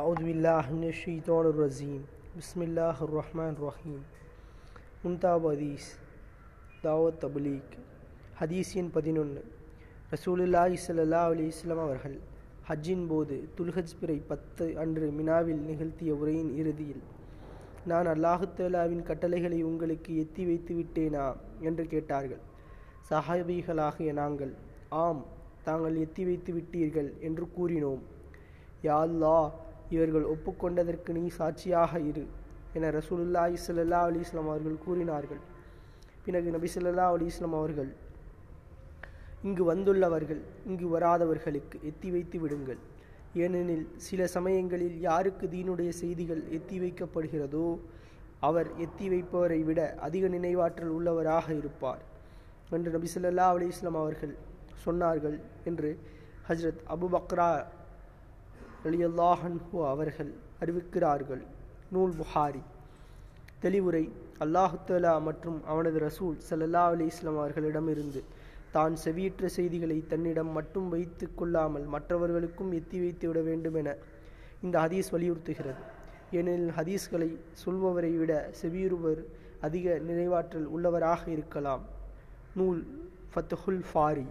ஆவுதுபில்லாஹின்ஷீத்தோனரசீம் பிஸ்மில்லாஹ் ரஹ்மான் ரஹீம் முன்தாப் ஹதீஸ் தாவத் தபுலீக் ஹதீஸின் பதினொன்று ரசூலுல்லா இசல்லா அலி இஸ்லாம் அவர்கள் ஹஜ்ஜின் போது துல்ஹஜ் பிறை பத்து அன்று மினாவில் நிகழ்த்திய உரையின் இறுதியில் நான் அல்லாஹுத்தேலாவின் கட்டளைகளை உங்களுக்கு எத்தி வைத்து விட்டேனா? என்று கேட்டார்கள். சஹாபிகளாகிய நாங்கள் ஆம் தாங்கள் எத்தி வைத்து விட்டீர்கள் என்று கூறினோம். யாழ்லா இவர்கள் ஒப்புக்கொண்டதற்கு நீ சாட்சியாக இரு என ரசூலுல்லா இஸ்லல்லா அலி இஸ்லாம் அவர்கள் கூறினார்கள். பிறகு நபி ஸல்லல்லாஹு அலி இஸ்லாம் அவர்கள் இங்கு வந்துள்ளவர்கள் இங்கு வராதவர்களுக்கு எத்தி வைத்து விடுங்கள். ஏனெனில் சில சமயங்களில் யாருக்கு தீனுடைய செய்திகள் எத்தி வைக்கப்படுகிறதோ அவர் எத்தி வைப்பவரை விட அதிக நினைவாற்றல் உள்ளவராக இருப்பார் என்று நபி ஸல்லல்லாஹு அலி இஸ்லாம் அவர்கள் சொன்னார்கள் என்று ஹஜ்ரத் அபு பக்ரா அலியல்லாஹன்ஹு அவர்கள் அறிவிக்கிறார்கள். நூல் புகாரி. தெளிவுரை. அல்லாஹுத்தலா மற்றும் அவனது ரசூல் சல்லல்லா அலி இஸ்லாம் அவர்களிடமிருந்து தான் செவியுற்ற செய்திகளை தன்னிடம் மட்டும் வைத்து கொள்ளாமல் மற்றவர்களுக்கும் எத்தி வைத்து விட வேண்டும் என இந்த ஹதீஸ் வலியுறுத்துகிறது. ஏனெனில் ஹதீஸ்களை சொல்பவரை விட செவியுறுவர் அதிக நினைவாற்றல் உள்ளவராக இருக்கலாம். நூல் ஃபத்துஹுல் ஃபாரி.